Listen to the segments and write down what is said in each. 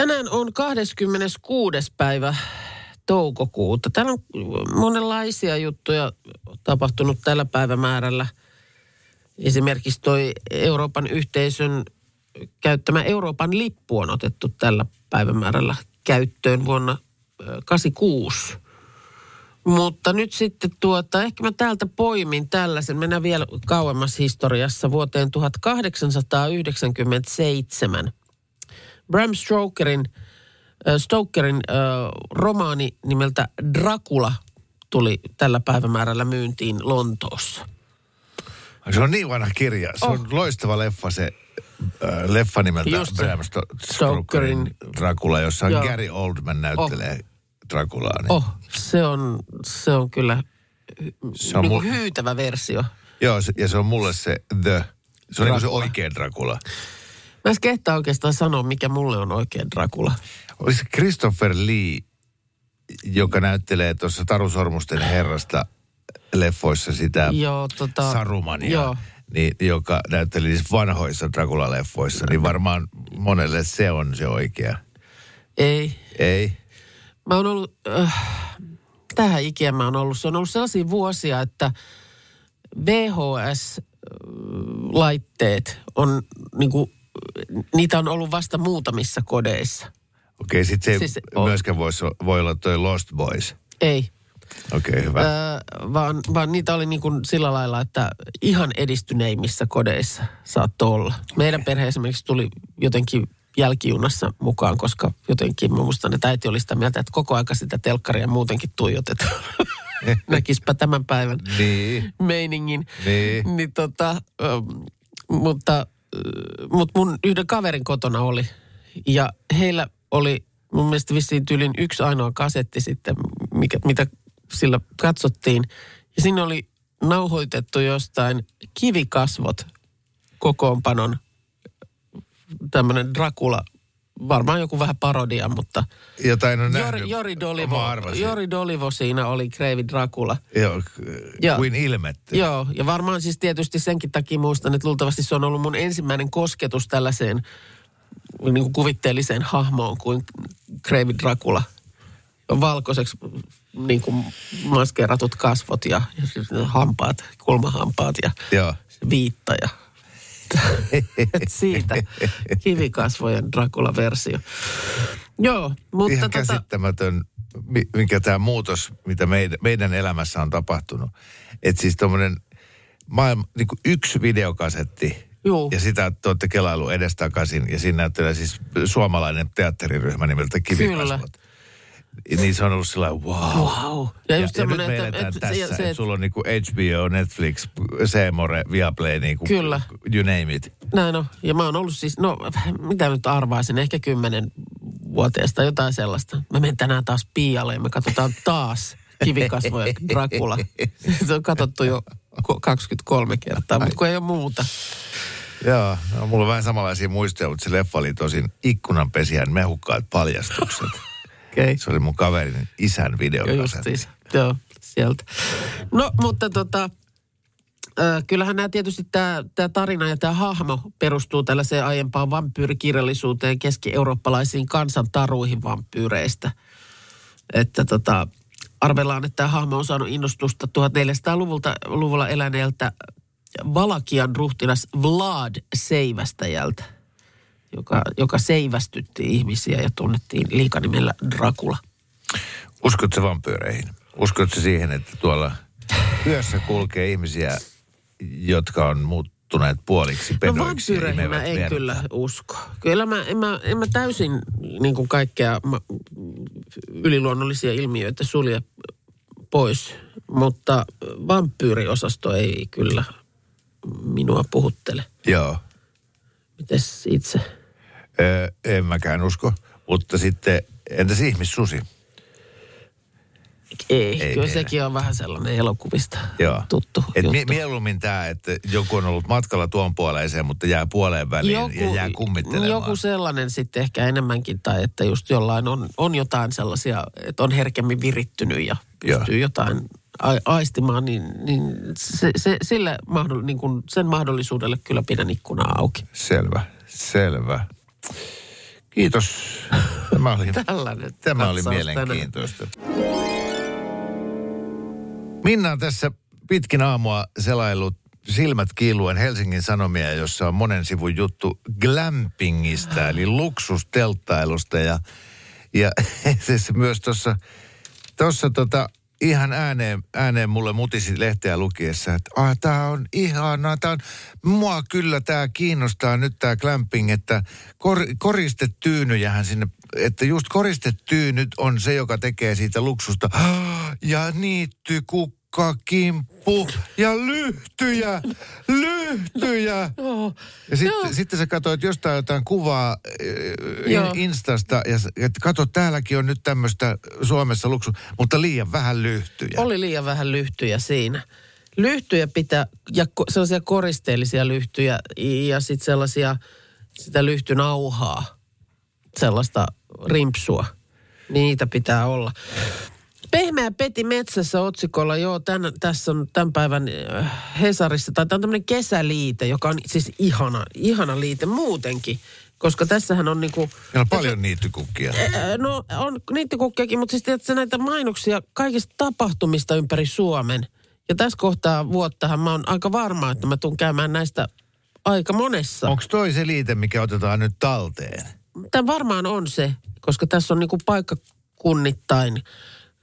Tänään on 26. päivä toukokuuta. Täällä on monenlaisia juttuja tapahtunut tällä päivämäärällä. Esimerkiksi toi Euroopan yhteisön käyttämä Euroopan lippu on otettu tällä päivämäärällä käyttöön vuonna 86. Mutta nyt sitten tuota, ehkä mä täältä poimin tällaisen. Mennään vielä kauemmas historiassa vuoteen 1897. Bram Stokerin, äh, Stokerin äh, romaani nimeltä Dracula tuli tällä päivämäärällä myyntiin Lontoossa. Se on niin vanha kirja. Se on Oh. loistava leffa se äh, leffa nimeltä Just. Bram Sto- Stokerin- Dracula, jossa on Joo. Gary Oldman näyttelee Draculaa. Niin. Oh, se on, se on kyllä Se on niin mul- hyytävä versio. Joo, se- ja se on mulle se The. Se on niin se oikea Dracula. Mä en kehtaa oikeastaan sanoa, mikä mulle on oikein Dracula. Oli se Christopher Lee, joka näyttelee tuossa Taru Sormusten herrasta leffoissa sitä Joo, tota, Sarumania. Joo. Niin, joka näytteli siis vanhoissa Dracula-leffoissa, niin varmaan monelle se on se oikea. Ei. Ei? Mä oon ollut, äh, tähän ikään mä oon ollut, se on ollut sellaisia vuosia, että VHS-laitteet on niinku, niitä on ollut vasta muutamissa kodeissa. Okei, sitten se ei Siis myöskään voisi, voi olla toi Lost Boys. Ei. Okei, hyvä. Öö, vaan, vaan niitä oli niin kuin sillä lailla, että ihan edistyneimmissä kodeissa saattoi olla. Meidän perhe esimerkiksi tuli jotenkin jälkijunassa mukaan, koska jotenkin mä muistan, että äiti oli sitä mieltä, että koko aika sitä telkkaria muutenkin tuijotetaan. Näkispä tämän päivän Niin. meiningin. Niin. niin tota, ö, mutta, mutta mun yhden kaverin kotona oli. Ja heillä oli mun mielestä vissiin tyylin yksi ainoa kasetti sitten, mikä, mitä sillä katsottiin. Ja siinä oli nauhoitettu jostain kivikasvot kokoonpanon tämmöinen Dracula, varmaan joku vähän parodia, mutta Jotain on. Jori, Jori, Dolivo. Jori Dolivo siinä oli Kreivi Dracula. Joo, Ja- kuin ilmettä. Joo, ja varmaan siis tietysti senkin takia muistan, että luultavasti se on ollut mun ensimmäinen kosketus tällaiseen niin kuin kuvitteelliseen hahmoon kuin Kreivi Dracula. Valkoiseksi niin kuin maskeeratut kasvot ja, ja hampaat, kulmahampaat ja Joo. viitta ja et siitä kivikasvojen Dracula-versio. Joo, mutta Ihan tota, käsittämätön, mi- mikä tämä muutos, mitä meidän, meidän elämässä on tapahtunut. Että siis tuommoinen maailma, niin kuin yksi videokasetti, Juu. ja sitä te olette kelailu edestakaisin, ja siinä näyttelee siis suomalainen teatteriryhmä nimeltä Kivikasvot. Niin se on ollut sellainen, wow. wow. Ja Ja, just ja nyt semmoinen, me eletään että, tässä, se, että se, et sulla on niinku HBO, Netflix, Seemore, Viaplay, niinku, Kyllä. you name it. Näin on. Ja mä oon ollut siis, no mitä nyt arvaisin, ehkä kymmenen vuoteesta jotain sellaista. Mä menen tänään taas piialle ja me katsotaan taas kivikasvoja Dracula. Se on katsottu jo ko- 23 kertaa, mutta kun ei ole muuta. Joo, no, mulla on vähän samanlaisia muistoja, mutta se leffa oli tosin ikkunanpesijän mehukkaat paljastukset. Okay. Se oli mun kaverin isän videokasetti. siis. Joo, sieltä. No, mutta tota, kyllähän nämä tietysti tämä, tämä tarina ja tämä hahmo perustuu tällaiseen aiempaan vampyyrikirjallisuuteen keski-eurooppalaisiin kansantaruihin vampyyreistä. Että tota, arvellaan, että tämä hahmo on saanut innostusta 1400-luvulta luvulla eläneeltä Valakian ruhtinas Vlad Seivästäjältä, joka, joka seivästytti ihmisiä ja tunnettiin liikanimellä Dracula. Uskotko se vampyyreihin? Uskotko siihen, että tuolla yössä kulkee ihmisiä, jotka on muuttuneet puoliksi No pedoiksi vampyyreihin mä en verta? kyllä usko. Kyllä mä, en, mä, en mä täysin niin kuin kaikkea ma, yliluonnollisia ilmiöitä sulje pois, mutta vampyyriosasto ei kyllä minua puhuttele. Joo. Mites itse? Öö, en mäkään usko. Mutta sitten, entäs ihmissusi? Ei, Ei kyllä sekin on vähän sellainen elokuvista Joo. tuttu Et juttu. mie- mieluummin tämä, että joku on ollut matkalla tuon puoleiseen, mutta jää puoleen väliin ja jää kummittelemaan. joku sellainen sitten ehkä enemmänkin, tai että just jollain on, on jotain sellaisia, että on herkemmin virittynyt ja Joo. pystyy jotain a- aistimaan, niin, niin se, se, sille mahdoll, niin kuin sen mahdollisuudelle kyllä pidän ikkunaa auki. Selvä, selvä. Kiitos. Tämä oli, Tällainen tämä oli mielenkiintoista. Minna on tässä pitkin aamua selaillut silmät kiiluen Helsingin Sanomia, jossa on monen sivun juttu glampingista, eli luksustelttailusta. Ja, ja se myös tuossa tossa tota, ihan ääneen, ääneen mulle mutisi lehteä lukiessa, että ah, tämä on ihanaa, tää on, mua kyllä tämä kiinnostaa nyt tämä glamping, että kor, koristetyynyjähän sinne, että just koristetyynyt on se, joka tekee siitä luksusta. Ja niitty, kukka, kimppu ja lyhtyjä, lyhtyjä. Joo. Ja sitten, Joo. sitten sä katsoit jostain jotain kuvaa äh, Joo. in, Instasta ja että kato, täälläkin on nyt tämmöistä Suomessa luksu, mutta liian vähän lyhtyjä. Oli liian vähän lyhtyjä siinä. Lyhtyjä pitää, ja sellaisia koristeellisia lyhtyjä ja sitten sellaisia, sitä lyhtynauhaa, sellaista rimpsua. Niitä pitää olla. Pehmeä peti metsässä otsikolla, joo, tän, tässä on tämän päivän äh, Hesarissa, tai tämä on tämmöinen kesäliite, joka on siis ihana, ihana liite muutenkin, koska tässähän on niinku... Meillä on paljon niittykukkia. Ää, No on niittikukkiakin, mutta siis tiedätkö, näitä mainoksia kaikista tapahtumista ympäri Suomen. Ja tässä kohtaa vuottahan mä oon aika varma, että mä tuun käymään näistä aika monessa. Onko toi se liite, mikä otetaan nyt talteen? Tämä varmaan on se, koska tässä on niinku paikkakunnittain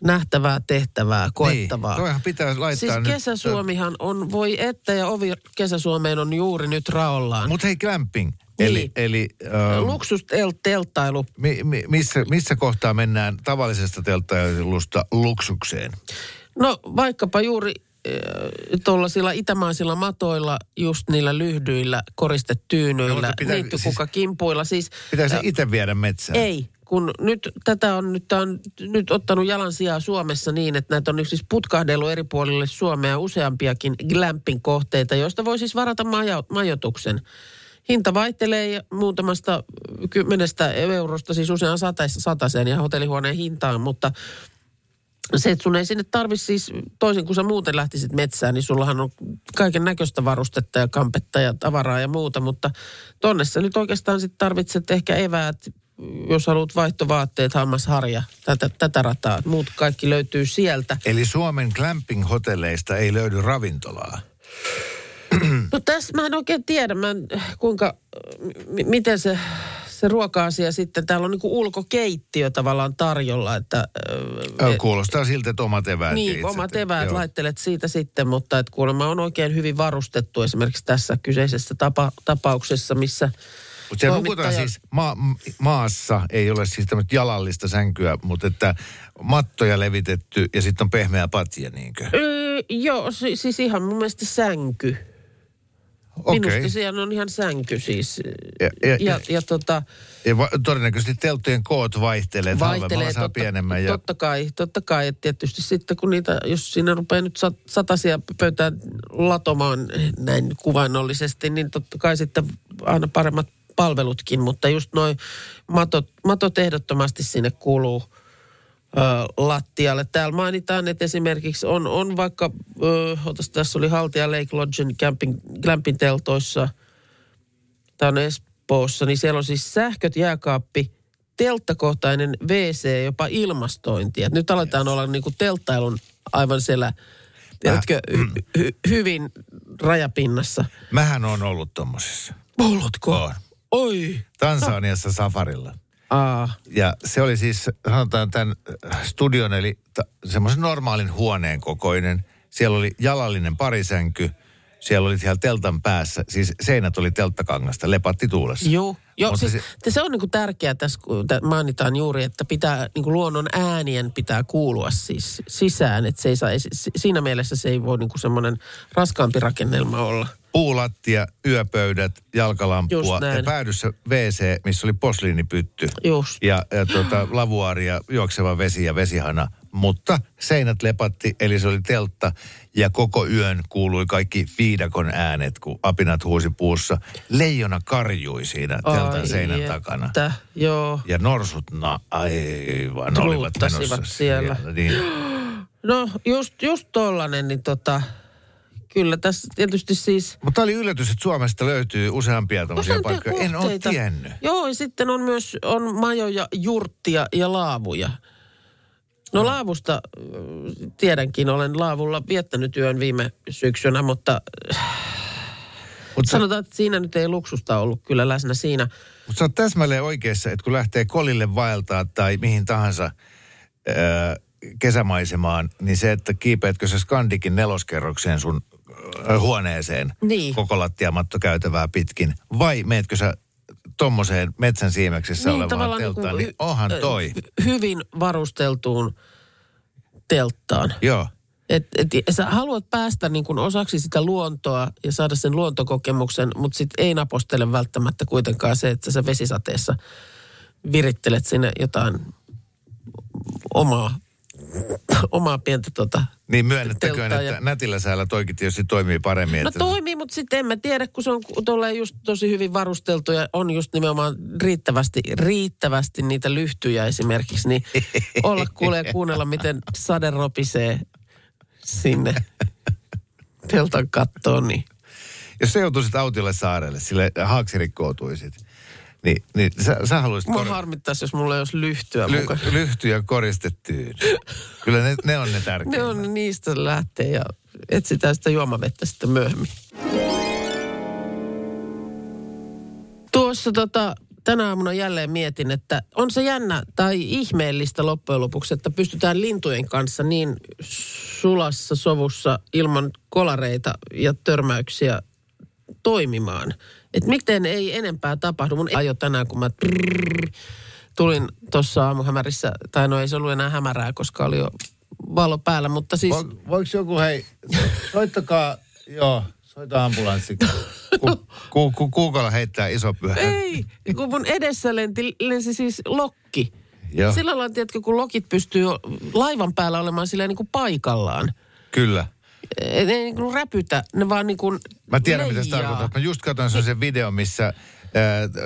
nähtävää, tehtävää, koettavaa. Niin, toihan pitää laittaa siis nyt. Kesäsuomihan on, voi että ja ovi Kesäsuomeen on juuri nyt raollaan. Mutta hei, glamping. Niin. Eli, eli äh, Luksustelttailu. mi, mi, missä, missä kohtaa mennään tavallisesta telttailusta luksukseen? No vaikkapa juuri tuollaisilla itämaisilla matoilla, just niillä lyhdyillä, No, koristetyynyillä, mutta pitää- niittykukakimpuilla. Siis, Pitää se äh, itse viedä metsään. ei, kun nyt tätä on nyt, on nyt ottanut jalan sijaa Suomessa niin, että näitä on siis putkahdellut eri puolille Suomea useampiakin glamping kohteita, joista voi siis varata majo, majoituksen. Hinta vaihtelee muutamasta kymmenestä eurosta, siis usean sataseen ja hotellihuoneen hintaan, mutta se, että sun ei sinne tarvi siis, toisin kuin sä muuten lähtisit metsään, niin sullahan on kaiken näköistä varustetta ja kampetta ja tavaraa ja muuta, mutta tonne sä nyt oikeastaan sitten tarvitset ehkä eväät, jos haluat vaihtovaatteet, hammasharja, tätä, tätä rataa. Muut kaikki löytyy sieltä. Eli Suomen glamping-hotelleista ei löydy ravintolaa. No tässä mä en oikein tiedä, mä en, kuinka, m- miten se, se ruoka-asia sitten, täällä on niinku ulkokeittiö tavallaan tarjolla, että... Ö, Kuulostaa siltä, että omat eväät. Niin, itse omat eväät Joo. laittelet siitä sitten, mutta että kuulemma on oikein hyvin varustettu esimerkiksi tässä kyseisessä tapa, tapauksessa, missä Mutta se nukutaan siis ma- maassa, ei ole siis tämmöistä jalallista sänkyä, mutta että mattoja levitetty ja sitten on pehmeä patja, niinkö? Öö, joo, si- siis ihan mun mielestä sänky. Okei. Minusta siellä on ihan sänky siis. Ja- ja- ja, ja tota, Ja va- todennäköisesti telttojen koot vaihtelee, halvemmalla saa totta, pienemmän. Ja... totta kai, totta kai. että tietysti sitten kun niitä, jos siinä rupeaa nyt sat, satasia pöytään latomaan näin kuvainnollisesti, niin totta kai sitten aina paremmat palvelutkin. Mutta just noin matot, matot ehdottomasti sinne kuuluu ö, lattialle. Täällä mainitaan, että esimerkiksi on, on vaikka, ö, otas, tässä oli Haltia Lake Lodgen camping, glamping teltoissa, tämä on Espoossa, niin siellä on siis sähköt, jääkaappi, telttakohtainen WC, jopa ilmastointi. Et nyt aletaan olla niinku telttailun aivan siellä, tiedätkö, hy, hy, hyvin rajapinnassa. Mähän on ollut tommosessa. Ollutko? On. Oi. Tansaniassa safarilla. Aa, Ja se oli siis, sanotaan tämän äh, studion, eli ta- semmoisen normaalin huoneen kokoinen. Siellä oli jalallinen parisänky. Siellä oli siellä teltan päässä, siis seinät oli telttakangasta, lepatti tuulessa. Joo, joo Mutta siis se- se, on niinku tärkeää tässä, kun mainitaan juuri, että pitää, niinku luonnon äänien pitää kuulua siis sisään. Että se ei saa, si- siinä mielessä se ei voi niinku semmoinen raskaampi rakennelma olla. Puulattia, yöpöydät, jalkalampua ja päädyssä WC, missä oli posliinipytty. Just. Ja, ja tuota, lavuaari ja juokseva vesi ja vesihana mutta seinät lepatti, eli se oli teltta. Ja koko yön kuului kaikki viidakon äänet, kun apinat huusi puussa. Leijona karjui siinä teltan Ai seinän että, takana. Joo. Ja norsut, no aivan, olivat menossa siellä. Niin. No just, just tollanen, niin tota, kyllä tässä tietysti siis... Mutta oli yllätys, että Suomesta löytyy useampia tämmöisiä paikkoja. En ole kohteita. tiennyt. Joo, ja sitten on myös on majoja, jurttia ja laavuja. No laavusta tiedänkin, olen laavulla viettänyt yön viime syksynä, mutta Mutta sä, sanotaan, että siinä nyt ei luksusta ollut kyllä läsnä siinä. mut sä oot täsmälleen oikeassa, että kun lähtee kolille vaeltaa tai mihin tahansa ää, kesämaisemaan, niin se, että kiipeätkö sä Skandikin neloskerrokseen sun ää, huoneeseen Niin. koko lattiamatto käytävää pitkin, vai meetkö sä tommoseen metsän siimeksessä olevaan tavallaan telttaan, niinku niin onhan hy- toi. hy- hyvin varusteltuun telttaan. Joo. Et, et, sä haluat päästä niin kuin osaksi sitä luontoa ja saada sen luontokokemuksen, mutta sitten ei napostele välttämättä kuitenkaan se, että sä vesisateessa virittelet sinne jotain omaa, omaa pientä tota... Niin myönnettäköön, että ja- nätillä säällä toikin tietysti toimii paremmin. No että toimii, mutta sitten en mä tiedä, kun se on tolleen just tosi hyvin varusteltu ja on just nimenomaan riittävästi, riittävästi niitä lyhtyjä esimerkiksi, niin olla kuulee kuunnella, miten sade ropisee sinne teltan kattoon, niin Jos sä joutuisit autiolle saarelle, sille haaksi rikkoutuisit, niin, niin sä, sä haluaisit mua kor- harmittaisi, jos mulla ei olisi lyhtyä ly- mukaan. lyhtyä koristettyyn. Kyllä ne, ne on ne Ne tärkeimmät. on niistä lähtee ja etsitään sitä juomavettä sitten myöhemmin. Tuossa tota, tänä aamuna jälleen mietin, että on se jännä tai ihmeellistä loppujen lopuksi, että pystytään lintujen kanssa niin sulassa sovussa ilman kolareita ja törmäyksiä toimimaan. Että miten ei enempää tapahdu. Mun ajo tänään, kun mä trrrr, tulin tuossa aamuhämärissä, tai no ei se ollut enää hämärää, koska oli jo valo päällä, mutta siis... Vo, voiko joku, hei, soittakaa, joo, soita ambulanssi. Ku, ku, ku, kuukolla heittää iso pyhä. Ei, kun mun edessä lenti, lensi siis lokki. Joo. Sillä lailla, tiedätkö, kun lokit pystyy laivan päällä olemaan silleen niin kuin paikallaan. Kyllä. Ei ne niin kuin räpytä, ne vaan niin kuin Mä tiedän, mitä se leijaa. tarkoittaa. Mä just katsoin sellaisen video, missä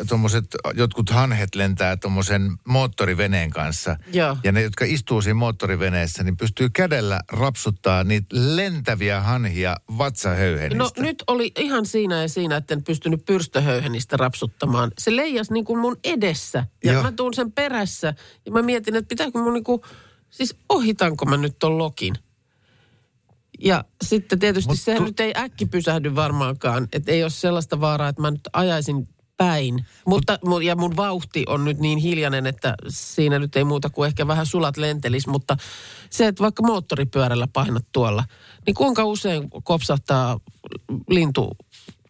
tuommoiset jotkut hanhet lentää tuommoisen moottoriveneen kanssa. Joo. Ja ne, jotka istuu siinä moottoriveneessä, niin pystyy kädellä rapsuttaa niitä lentäviä hanhia vatsahöyhenistä. No nyt oli ihan siinä ja siinä, että en pystynyt pyrstöhöyhenistä rapsuttamaan. Se leijas niin kuin mun edessä ja Joo. mä tuun sen perässä ja mä mietin, että pitääkö mun niin kuin, siis ohitanko mä nyt ton lokin. Ja sitten tietysti Mut sehän tu- nyt ei äkki pysähdy varmaankaan, että ei ole sellaista vaaraa, että mä nyt ajaisin päin. Mutta, Mut, ja mun vauhti on nyt niin hiljainen, että siinä nyt ei muuta kuin ehkä vähän sulat lentelis, mutta se, että vaikka moottoripyörällä painat tuolla, niin kuinka usein kopsahtaa lintu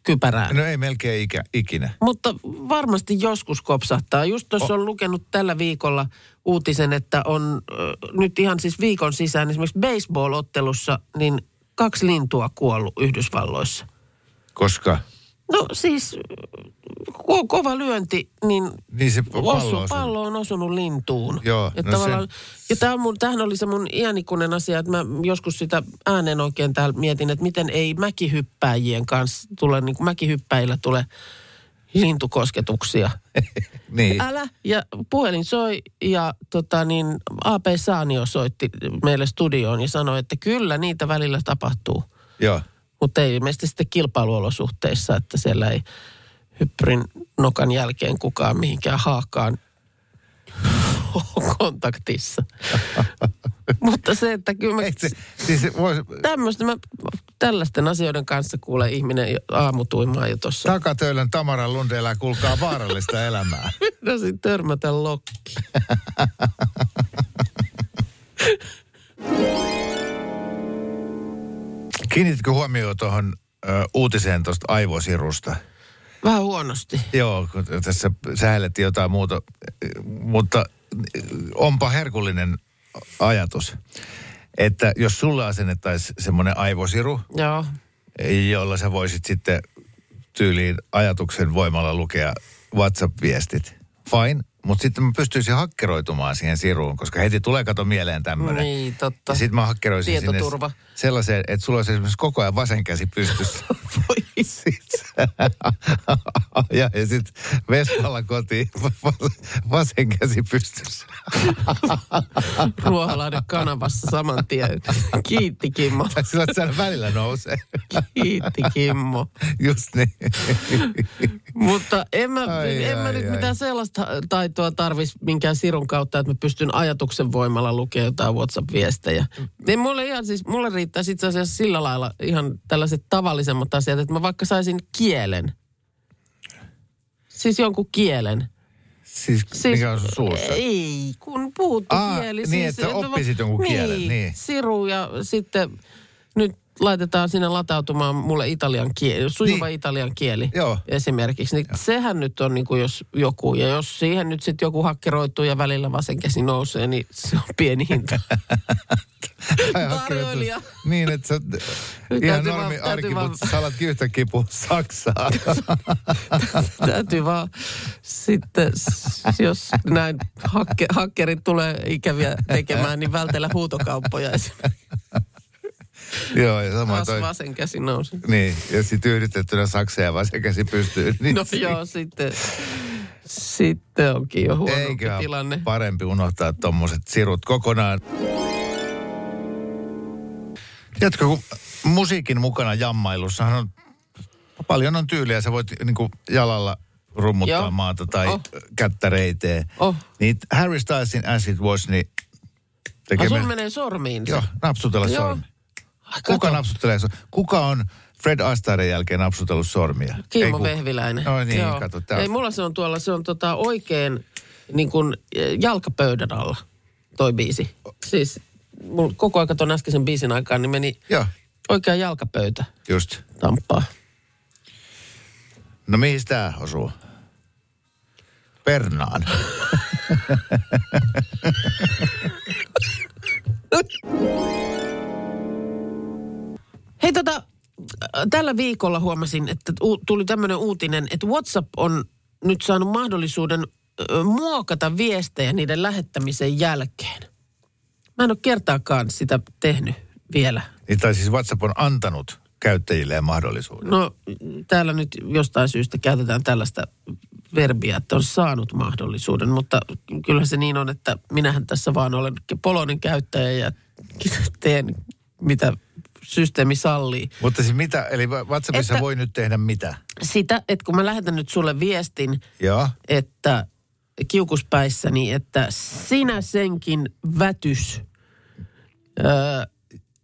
kypärään? no ei melkein ikä, ikinä. Mutta varmasti joskus kopsahtaa. Just tuossa on lukenut tällä viikolla uutisen, että on ö, nyt ihan siis viikon sisään esimerkiksi baseball-ottelussa, niin kaksi lintua kuollut Yhdysvalloissa. Koska No siis ko- kova lyönti, niin niin se pallo osu, on pallo on osunut lintuun. Joo, ja no tavallaan, se- ja tämä mun, tämähän oli se mun iänikuinen asia, että mä joskus sitä äänen oikein täällä mietin, että miten ei mäkihyppääjien kanssa tule, niin kuin mäkihyppäjillä tule lintukosketuksia. Niin. Älä. Ja puhelin soi ja tota niin, AP Saanio soitti meille studioon ja sanoi, että kyllä niitä välillä tapahtuu. Joo. Mutta ei ilmeisesti sitten kilpailuolosuhteissa, että siellä ei hyppyrin nokan jälkeen kukaan mihinkään haakkaan ole kontaktissa. Mutta se, että kyllä mä se, siis se voisi, tämmöistä, mä tällaisten asioiden kanssa kuule ihminen aamutuimaa jo tuossa. Takatöölön Tamara Lund elää kuulkaa vaarallista elämää. Tasin törmätä lokki. Kiinnitkö huomioon tuohon uutiseen tuosta aivosirusta? Vähän huonosti. Joo, kun tässä säällettiin jotain muuta, mutta onpa herkullinen ajatus, että jos sulle asennettaisiin semmoinen aivosiru, Joo. jolla sä voisit sitten tyyliin ajatuksen voimalla lukea WhatsApp-viestit. Fine, Mutta sitten mä pystyisin hakkeroitumaan siihen siruun, koska heti tulee kato mieleen tämmöinen. Niin, totta. Ja sitten mä hakkeroisin Tietoturva. sinne sellaiseen, että sulla olisi esimerkiksi koko ajan vasen käsi pystyssä. Voi Sit- ja ja sitten vessalla kotiin vasen käsi pystyssä. Ruoholahden kanavassa saman tien. Kiitti Kimmo. Sillä että välillä nousee. Kiitti Kimmo. Just niin. Mutta en mä, Ai, en mä ai, nyt ai. mitään sellaista taitoa tarvis minkään sirun kautta, että mä pystyn ajatuksen voimalla lukemaan jotain WhatsApp-viestejä. Niin mulle, ihan siis, mulle riittää itse asiassa sillä lailla ihan tällaiset tavallisemmat asiat, että mä vaikka saisin kielen. Siis jonkun kielen. Siis, Siis, mikä on sun suussa? Ei, kun puhuttu Aa, kieli. niin, että mä- oppisit jonkun kielen, niin. Siru ja sitten laitetaan sinne latautumaan mulle italian kieli, sujuva Niin. italian kieli Joo. esimerkiksi. Niin sehän nyt on niin kuin jos joku, ja jos siihen nyt sitten joku hakkeroituu ja välillä vasen käsi nousee, niin se on pieni hinta. Tarjoilija. Niin, että sä ihan normi vaan- arki, vaan- mutta sä alatkin yhtäkkiä puhua saksaa. Täytyy vaan sitten, jos näin hakke, hakkerit tulee ikäviä tekemään, niin vältellä huutokauppoja esimerkiksi. Joo, ja sama Taas toi. vasen käsi nousi. Niin, ja sitten yhdistettynä saksa ja vasen käsi pystyy. Niin No joo, sitten, sitten onkin jo huonompi Eikä tilanne. parempi unohtaa tuommoiset sirut kokonaan. Tiedätkö, kun musiikin mukana jammailussahan on paljon on tyyliä. Sä voit niin kuin jalalla rummuttaa Joo. maata tai Oh. kättä reiteen. Oh. Niin Harry Stylesin As It Was, niin Ah, tekee... sun me- menee sormiin. Joo, napsutella Joo. sormi. Ai, Kuka napsuttelee? Kuka on Fred Astairen jälkeen napsutellut sormia? Kimmo kuka. Vehviläinen. No niin, Joo. kato. Tää Ei, mulla se on tuolla, se on tota oikein niin kuin eh, jalkapöydän alla toi biisi. Siis mulla koko ajan ton äskeisen biisin aikaan, niin meni Joo, oikea jalkapöytä just. tamppaa. No mihin tää osuu? Pernaan. Hei tota, tällä viikolla huomasin, että tuli tämmöinen uutinen, että WhatsApp on nyt saanut mahdollisuuden muokata viestejä niiden lähettämisen jälkeen. Mä en ole kertaakaan sitä tehnyt vielä. Niin, tai siis WhatsApp on antanut käyttäjilleen mahdollisuuden. No täällä nyt jostain syystä käytetään tällaista verbiä, että on saanut mahdollisuuden, mutta kyllä se niin on, että minähän tässä vaan olen poloinen käyttäjä ja teen mitä systeemi sallii. Mutta siis mitä, eli WhatsAppissa Että- voi nyt tehdä mitä? Sitä, että kun mä lähetän nyt sulle viestin, Joo. että kiukuspäissäni, että sinä senkin vätys. Öö,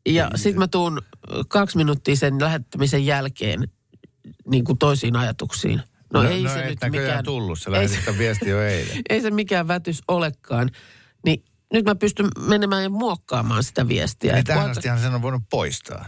ja sitten mä tuun kaksi minuuttia sen lähettämisen jälkeen niin kuin toisiin ajatuksiin. No, ei no se et nyt mikään... tullut, se- sitä viestiä jo eilen. Ei se mikään vätys olekaan. Nyt mä pystyn menemään ja muokkaamaan sitä viestiä. Niin tähän astihan sen on voinut poistaa.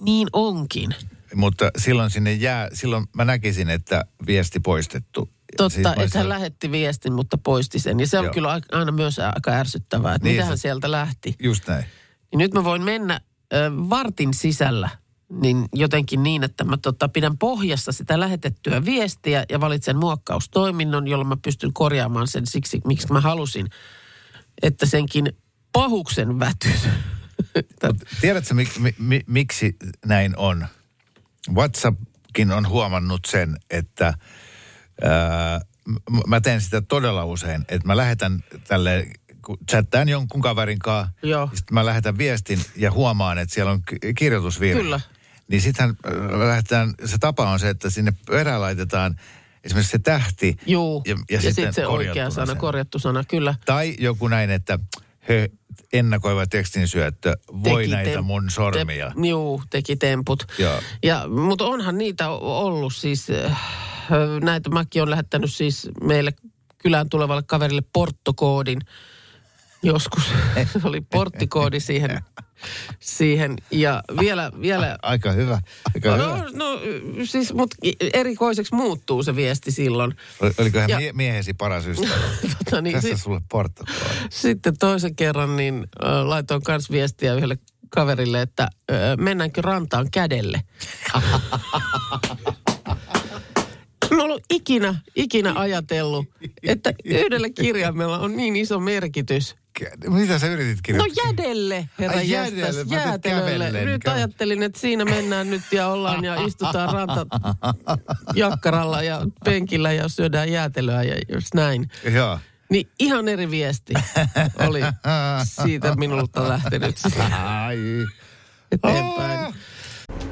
Niin onkin. Mutta silloin sinne jää, silloin mä näkisin, että viesti poistettu. Totta, Siis että hän lähetti viestin, mutta poisti sen. Ja se on Joo. kyllä aina myös aika ärsyttävää, että Niin mitähän se- sieltä lähti. Just näin. Niin nyt mä voin mennä ö, vartin sisällä niin jotenkin niin, että mä tota, pidän pohjassa sitä lähetettyä viestiä ja valitsen muokkaustoiminnon, jolla mä pystyn korjaamaan sen siksi, miksi mä halusin, että senkin pahuksen vätys. Tiedätkö, mi, mi, mi, miksi näin on? WhatsAppkin on huomannut sen, että ää, mä teen sitä todella usein, että mä lähetän tälle, kun chattaan jonkun kaverin kanssa, Joo. sitten mä lähetän viestin ja huomaan, että siellä on ki- kirjoitusvirhe. Kyllä. Niin sittenhän äh, lähdetään, se tapa on se, että sinne perään laitetaan esimerkiksi se tähti. Juu, Ja, ja, ja, sitten sitten se oikea sana, sen. korjattu sana, kyllä. Tai joku näin, että he ennakoiva tekstin syöttö, voi Teki näitä tem- mun sormia. Te, juu, teki temput. Joo. Ja, mutta onhan niitä ollut siis, äh, näitä mäkin on lähettänyt siis meille kylään tulevalle kaverille porttokoodin joskus. Se oli porttikoodi siihen, siihen ja vielä, vielä Aika hyvä. Aika No, hyvä. no siis, mutta erikoiseksi muuttuu se viesti silloin. Ol- Oliko hän Ja- mie- miehesi paras ystävä? Tota, niin, Tässä sit, sulle porttokoodi. sitten toisen kerran niin äh, laitoin kans viestiä yhdelle kaverille, että äh, mennäänkö rantaan kädelle. Mä ollut ikinä, ikinä ajatellut, että yhdellä kirjaimella on niin iso merkitys. Mitä sä yritit No kirjoittaa? jädelle, herra Ai jädelle, jäätelölle. Nyt ajattelin, että siinä mennään nyt ja ollaan ja istutaan ranta jakkaralla ja penkillä ja syödään jäätelöä ja just näin. Joo. Niin ihan eri viesti oli siitä minulta lähtenyt Ai. eteenpäin.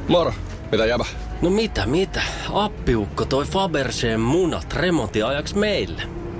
Moro, mitä jäbä? No mitä, mitä? Appiukko toi Faberseen munat remontiajaksi meille.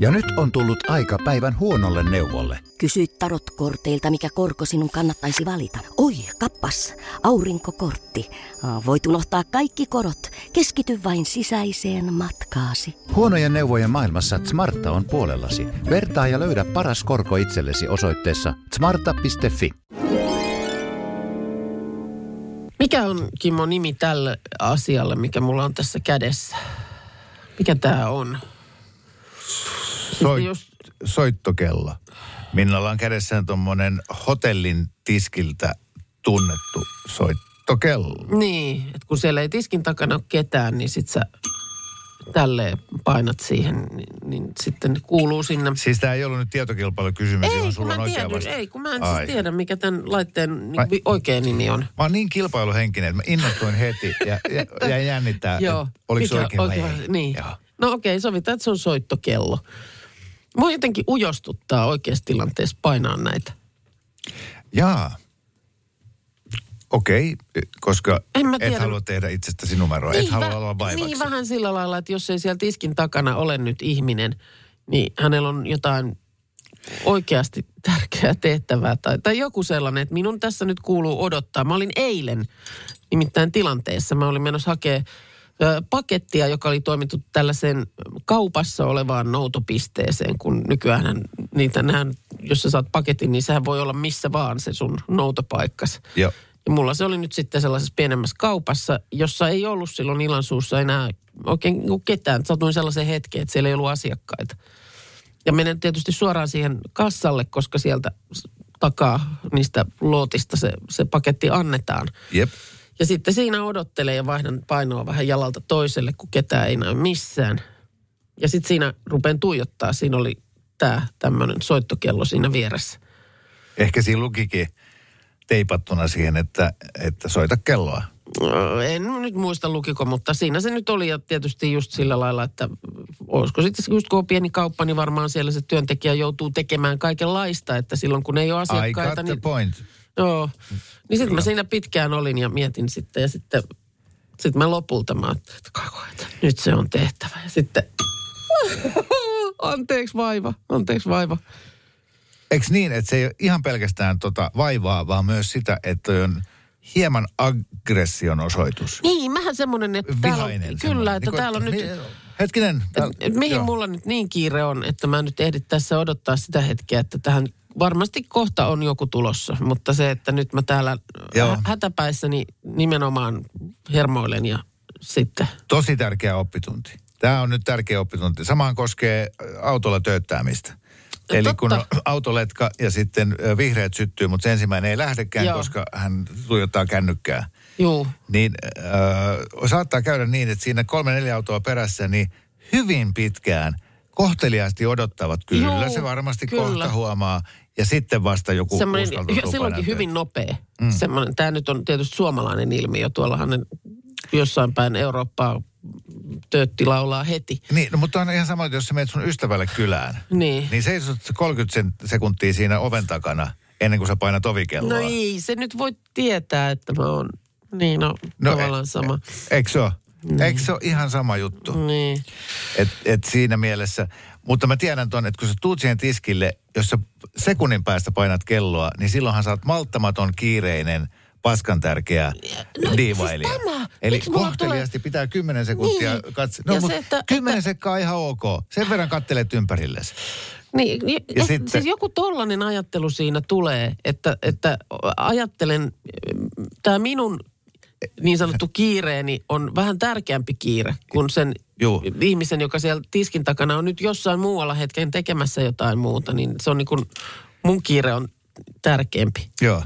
Ja nyt on tullut aika päivän huonolle neuvolle. Kysy tarotkorteilta, mikä korko sinun kannattaisi valita. Oi, kappas, aurinkokortti. Voit unohtaa kaikki korot. Keskity vain sisäiseen matkaasi. Huonojen neuvojen maailmassa Smarta on puolellasi. Vertaa ja löydä paras korko itsellesi osoitteessa smarta.fi. Mikä on, Kimmo, nimi tälle asialle, mikä mulla on tässä kädessä? Mikä tämä on? Soit, Just, soittokello. Minnalla on kädessään tuommoinen hotellin tiskiltä tunnettu soittokello. niin, että kun siellä ei tiskin takana ole ketään, niin sit sä tälleen painat siihen, niin, niin sitten kuuluu sinne. Siis tämä ei ollut nyt tietokilpailukysymys, Ei, johon sulla on oikea vasta. ei, kun mä en Ai. siis tiedä, mikä tämän laitteen Mä- niin, oikea nimi on. Mä oon niin kilpailuhenkinen, että mä innostuin heti ja, ja, ja jännittää, Joo. että oliko se Mikä oikein vai ei. Niin. Joo. No okei, sovitaan, että se on soittokello. Mua jotenkin ujostuttaa oikeassa tilanteessa painaa näitä. Jaa. Okei, koska En mä et tiedä. halua tehdä itsestäsi numeroa, et halua vä- olla vaivaksi. Niin vähän sillä lailla, että jos ei siellä tiskin takana ole nyt ihminen, niin hänellä on jotain oikeasti tärkeää tehtävää tai, tai joku sellainen, että minun tässä nyt kuuluu odottaa. Mä olin eilen nimittäin tilanteessa, mä olin menossa hakemaan ö, pakettia, joka oli toimittu tällaiseen kaupassa olevaan noutopisteeseen, kun nykyään niitä nähdään, jos sä saat paketin, niin sehän voi olla missä vaan se sun noutopaikkas. Joo. Ja mulla se oli nyt sitten sellaisessa pienemmässä kaupassa, jossa ei ollut silloin Ilansuussa enää oikein niinku ketään. Satuin sellaisen hetken, että siellä ei ollut asiakkaita. Ja menen tietysti suoraan siihen kassalle, koska sieltä takaa niistä lootista se, se paketti annetaan. Jep. Ja sitten siinä odottelen ja vaihdan painoa vähän jalalta toiselle, kun ketään ei näy missään. Ja sitten siinä rupean tuijottaa. Siinä oli tämä tämmöinen soittokello siinä vieressä. Ehkä siinä lukikin teipattuna siihen, että, että soita kelloa. Öö, En nyt muista lukiko, mutta siinä se nyt oli ja tietysti just sillä lailla, että olisiko sitten just kun on pieni kauppa, niin varmaan siellä se työntekijä joutuu tekemään kaikenlaista, että silloin kun ei ole I got asiakkaita, the niin, point. Joo, niin sitten mä siinä pitkään olin ja mietin sitten ja sitten sitten mä lopulta mä ajattelin, että nyt se on tehtävä ja sitten anteeksi vaiva, anteeksi vaiva. Eikö niin, että se ei ole ihan pelkästään tota vaivaa, vaan myös sitä, että on hieman aggression osoitus. Niin, mähän semmoinen, että täällä on, Vihainen. kyllä, semmoinen. että Niin täällä on nyt... mi- Hetkinen. täällä- Et, et mihin joo. mulla nyt niin kiire on, että mä nyt ehdin tässä odottaa sitä hetkeä, että tähän varmasti kohta on joku tulossa. Mutta se, että nyt mä täällä Joo. hä- hätäpäissäni nimenomaan hermoilen ja sitten... Tosi tärkeä oppitunti. Tämä on nyt tärkeä oppitunti. Samahan koskee ä, autolla tööttäämistä. Eli Totta. kun autoletka ja sitten ä, vihreät syttyy, mutta se ensimmäinen ei lähdekään, Joo. koska hän tuijottaa kännykkää. Juu, Niin äh, saattaa käydä niin, että siinä kolme neljä autoa perässä, niin hyvin pitkään kohteliaasti odottavat. Kyllä Joo, se varmasti kyllä. kohta huomaa. Ja sitten vasta joku semmoinen, tulla silloinkin hyvin nopea. Mm. Semmoinen, tämä nyt on tietysti suomalainen ilmiö. Tuollahan ne jossain päin Eurooppaa töötti laulaa heti. Niin, no, mutta on ihan sama, että jos sä menet sun ystävälle kylään, Niin. niin seisot sä 30 sen- sekuntia siinä oven takana ennen kuin sä painat ovikelloa. No ei, se nyt voi tietää, että mä oon... Niin, no, no tavallaan e- sama. Eikö se ole? Eikö se ole ihan sama juttu? Niin. Et, et siinä mielessä. Mutta mä tiedän ton, että kun sä tuut siihen tiskille, jos sä sekunnin päästä painat kelloa, niin silloinhan sä oot malttamaton, kiireinen, paskan tärkeä no, diivailija. siis tämä. Eli mulla kohteliasti pitää 10 sekuntia Niin. katsoa. No, mutta että- 10 että- sekkaa ihan ok. Sen verran kattelet ympärillesi. Niin, niin Ja eh, sitten- siis joku tollainen ajattelu siinä tulee, että, että ajattelen, tämä minun niin sanottu kiireeni on vähän tärkeämpi kiire kuin sen Juu. ihmisen, joka siellä tiskin takana on nyt jossain muualla hetken tekemässä jotain muuta, niin se on niin kuin, mun kiire on tärkeämpi. Joo.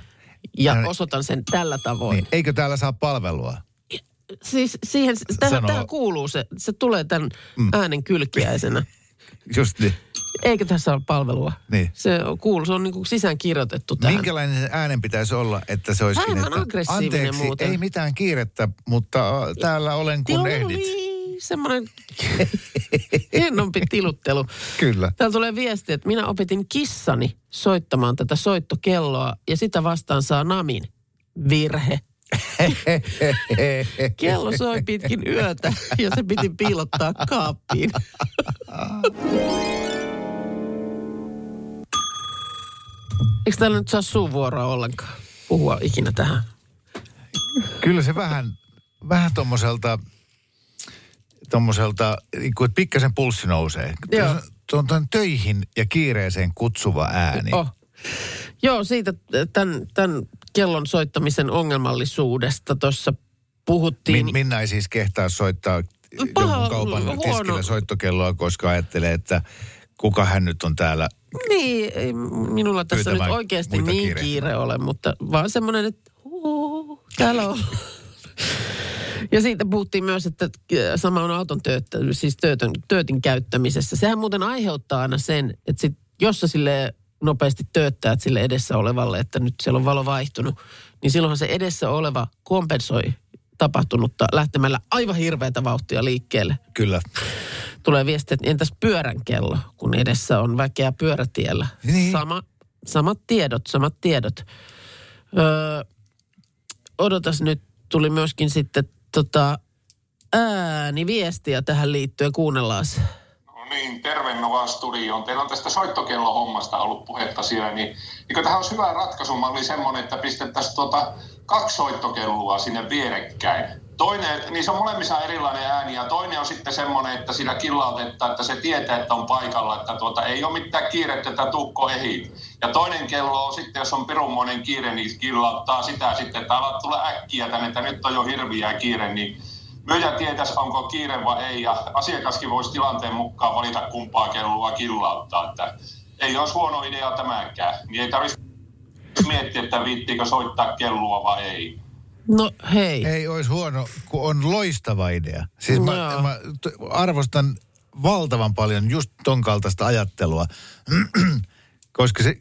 Ja No niin. osoitan sen tällä tavoin. Niin, eikö täällä saa palvelua? Siis siihen, tähän, Sanoo- tähän kuuluu se, se tulee tämän äänen kylkiäisenä. Just niin. Eikö tässä ole palvelua? Niin. Se on kuuluu, se on niin sisään kirjoitettu tähän. Minkälainen äänen pitäisi olla, että se olisikin, Vähemmän että aggressiivinen anteeksi, muuten. ei mitään kiirettä, mutta täällä olen kun ehdit. Tiluli, semmoinen hennompi tiluttelu. Kyllä. Täällä tulee viesti, että minä opetin kissani soittamaan tätä soittokelloa ja sitä vastaan saa namin. Virhe. Kello soi pitkin yötä ja se piti piilottaa kaappiin. Eikö täällä nyt saa suuvuoroa ollenkaan puhua ikinä tähän? Kyllä se vähän, vähän tommoselta, tommoselta, että pikkasen pulssi nousee. Joo. Tuo on tuon töihin ja kiireeseen kutsuva ääni. Oh. Joo, siitä tämän, tämän kellon soittamisen ongelmallisuudesta tuossa puhuttiin. Min, Minna ei siis kehtaa soittaa Paha, jonkun kaupan huono. keskellä soittokelloa, koska ajattelee, että kuka hän nyt on täällä. Niin, ei minulla tässä Pyytämään nyt oikeasti niin kiireitä. kiire ole, mutta vaan semmoinen, että huu, täällä on. Ja siitä puhuttiin myös, että sama on auton tööttä, siis töötön, töötin käyttämisessä. Sehän muuten aiheuttaa aina sen, että sit, jos sä sille nopeasti tööttäät sille edessä olevalle, että nyt siellä on valo vaihtunut, niin silloinhan se edessä oleva kompensoi tapahtunutta lähtemällä aivan hirveätä vauhtia liikkeelle. Kyllä. Tulee viesti, että entäs pyörän kello, kun edessä on väkeä pyörätiellä. Niin. Sama, samat tiedot, samat tiedot. Öö, odotas nyt, tuli myöskin sitten tota, ääniviestiä tähän liittyen. Kuunnellaan se. Niin, terve Nova Studioon. Teillä on tästä soittokellohommasta ollut puhetta siellä, niin eikö tähän olisi hyvä ratkaisumalli semmoinen, että pistettäisiin tuota kaksi soittokelloa sinne vierekkäin. Toinen, niin se on molemmissa erilainen ääni ja toinen on sitten semmoinen, että sillä killautetaan, että se tietää, että on paikalla, että tuota, ei ole mitään kiirettä, että tukko ehii. Ja toinen kello on sitten, jos on pirunmoinen kiire, niin killauttaa sitä sitten, että alat tulla äkkiä tänne, että nyt on jo hirviä kiire, niin myyjä tietäisi, onko kiire vai ei, ja asiakaskin voisi tilanteen mukaan valita kumpaa kelloa killauttaa, että ei olisi huono idea tämäkään. Niin ei tarvitsisi miettiä, että viittiikö soittaa kelloa vai ei. No hei. Ei olisi huono, kun on loistava idea. Siis mä, Joo. mä t- arvostan valtavan paljon just ton kaltaista ajattelua, koska se,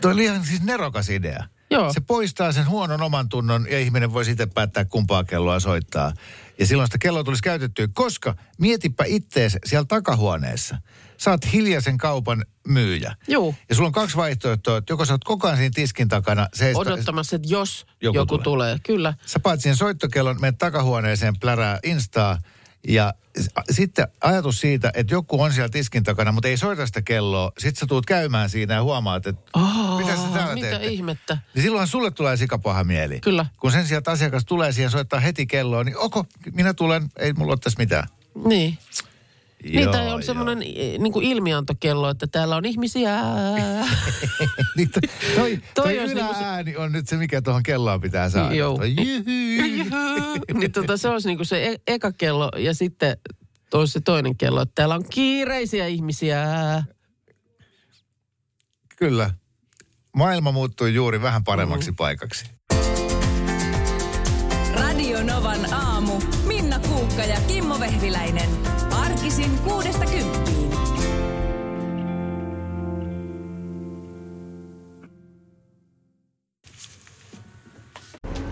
toi oli ihan siis nerokas idea. Joo. Se poistaa sen huonon oman tunnon ja ihminen voi sitten päättää kumpaa kelloa soittaa. Ja silloin sitä kelloa tulisi käytettyä, koska mietipä ittees siellä takahuoneessa. Oot hiljaisen kaupan myyjä. Juu. Ja sulla on kaksi vaihtoehtoa, että joko sä oot koko ajan siinä tiskin takana seistä, Odottamassa, että jos Joku joku, tulee. tulee. Kyllä. Sä paat siihen soittokellon, menet takahuoneeseen, plärää instaa. Ja sitten ajatus siitä, että joku on siellä tiskin takana, mutta ei soita sitä kelloa. Sitten sä tuut käymään siinä ja huomaat, että Oh, mitä sä täällä mitä teette? ihmettä. Niin silloin sulle tulee sikapaha mieli. Kyllä. Kun sen sijaan asiakas tulee siihen soittaa heti kelloa, niin oko, minä tulen, ei mulla ole tässä mitään. Niin. Niin, Joo, tai on semmoinen niin kuin ilmiantokello, että täällä on ihmisiä. Niin to, toi, toi, Toi niinku yläääni on nyt se, mikä tuohon kelloon pitää saada. Joo. Toi niin tota, se olisi niin kuin se e- eka kello ja sitten olisi se toinen kello, että täällä on kiireisiä ihmisiä. Kyllä. Maailma muuttui juuri vähän Mm. paremmaksi paikaksi. Radio Novan aamu. Minna Kuukka ja Kimmo Vehviläinen.